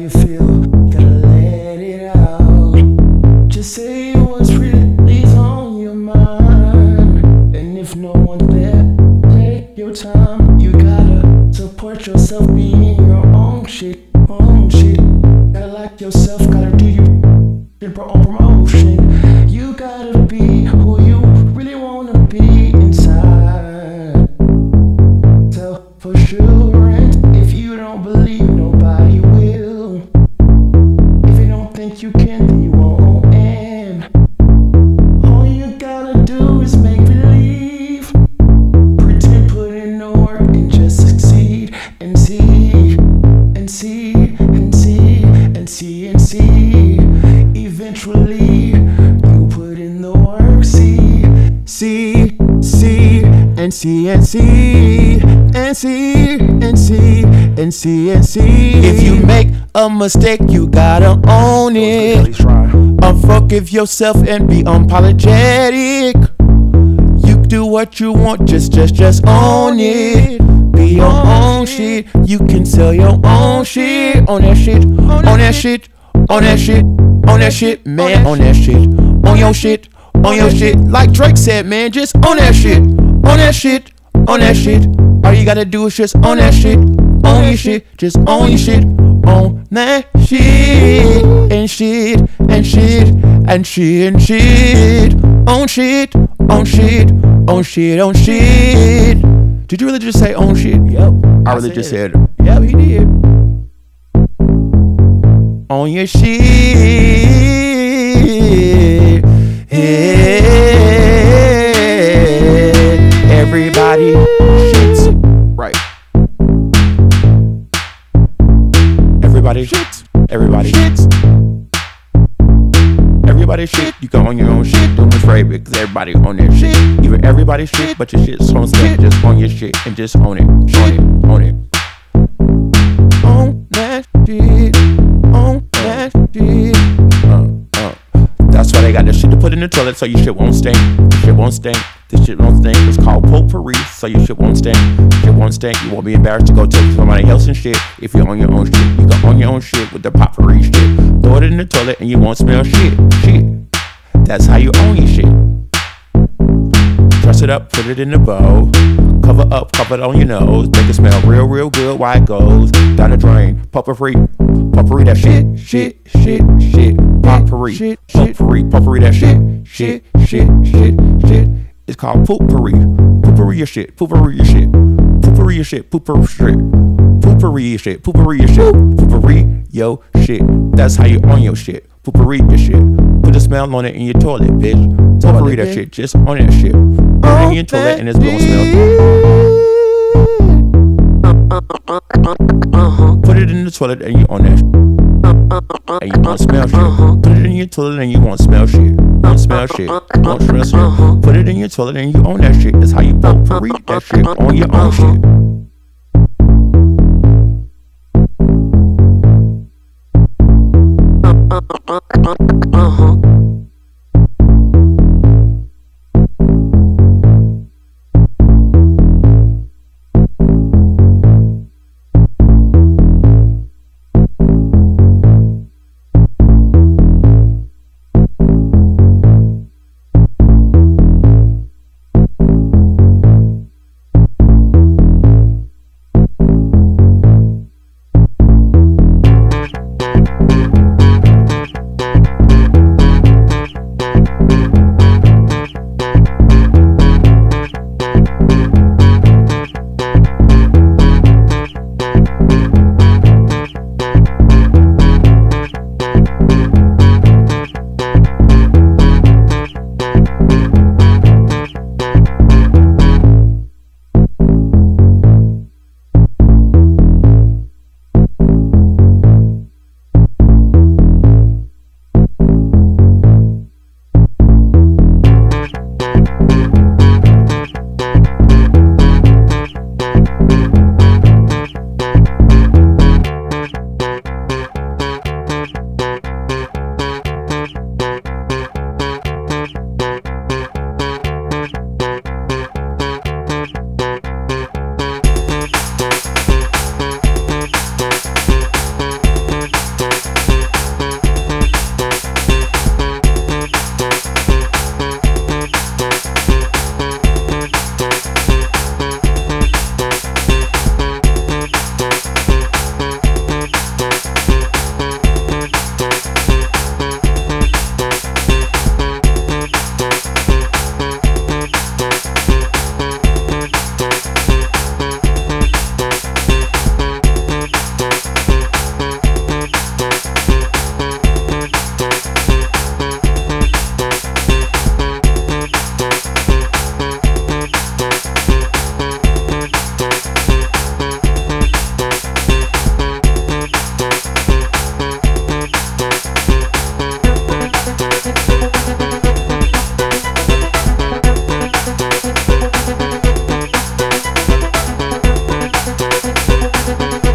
you feel, gotta let it out. Just say what's really on your mind. And if no one's there, take your time. You gotta support yourself being your own shit. You put in the work. See, see, see, and see, and see, and see, and see, and see, and see. If you make a mistake, you gotta own it. Unforgive yourself and be unapologetic. You do what you want, just, just, just own it. Be your own shit. You can sell your own shit. On that shit, on that shit, on that shit, on that shit, man. On that shit, on your shit, on your shit. Like Drake said, man, just on that shit, on that shit, on that shit. All you gotta do is just on that shit, on your shit, just on your shit, on that shit, and shit, and shit, and shit, and shit, on shit, on shit, on shit, on shit. Did you really just say on shit? Yep. I really just said, yep, he did. On your shit. Everybody shits. Right. Everybody shits. Everybody shits. Everybody shit. You can own your own shit. Don't afraid because everybody on their shit. Even everybody shit, but your shit's on stay. Just own your shit and just own it. Own it. Own it. Own that shit. Own that. Uh, uh. That's why they got this shit to put in the toilet so your shit won't stink. Your shit won't stink. This shit won't stink. It's called potpourri, so your shit won't stink. Your Shit won't stink. You won't be embarrassed to go take somebody else's shit if you're on your own shit. You can own your own shit with the potpourri shit. Throw it in the toilet and you won't smell shit. Shit. That's how you own your shit. Dress it up, put it in the bowl. Cover up, cover it on your nose. Make it smell real, real good while it goes down the drain. Potpourri, potpourri that shit, shit, shit, shit. Puffery, shit, potpourri, potpourri that shit, shit, shit, shit, shit. It's called potpourri. Potpourri your shit, potpourri your shit, potpourri your shit, potpourri shit. Poopery your shit, poopery your shit, poopery yo shit. That's how you own your shit. Poopery your shit. Put a smell on it in your toilet, bitch. Poopery that shit, just on that shit. Put it in your toilet and it's gonna smell. Put it in the toilet and you on that shit. And you won't smell shit. Put it in your toilet and you won't smell shit. Won't smell shit. Won't smell shit. Put it in your toilet and you own that shit. That's how you potpourri that shit on your own shit. Música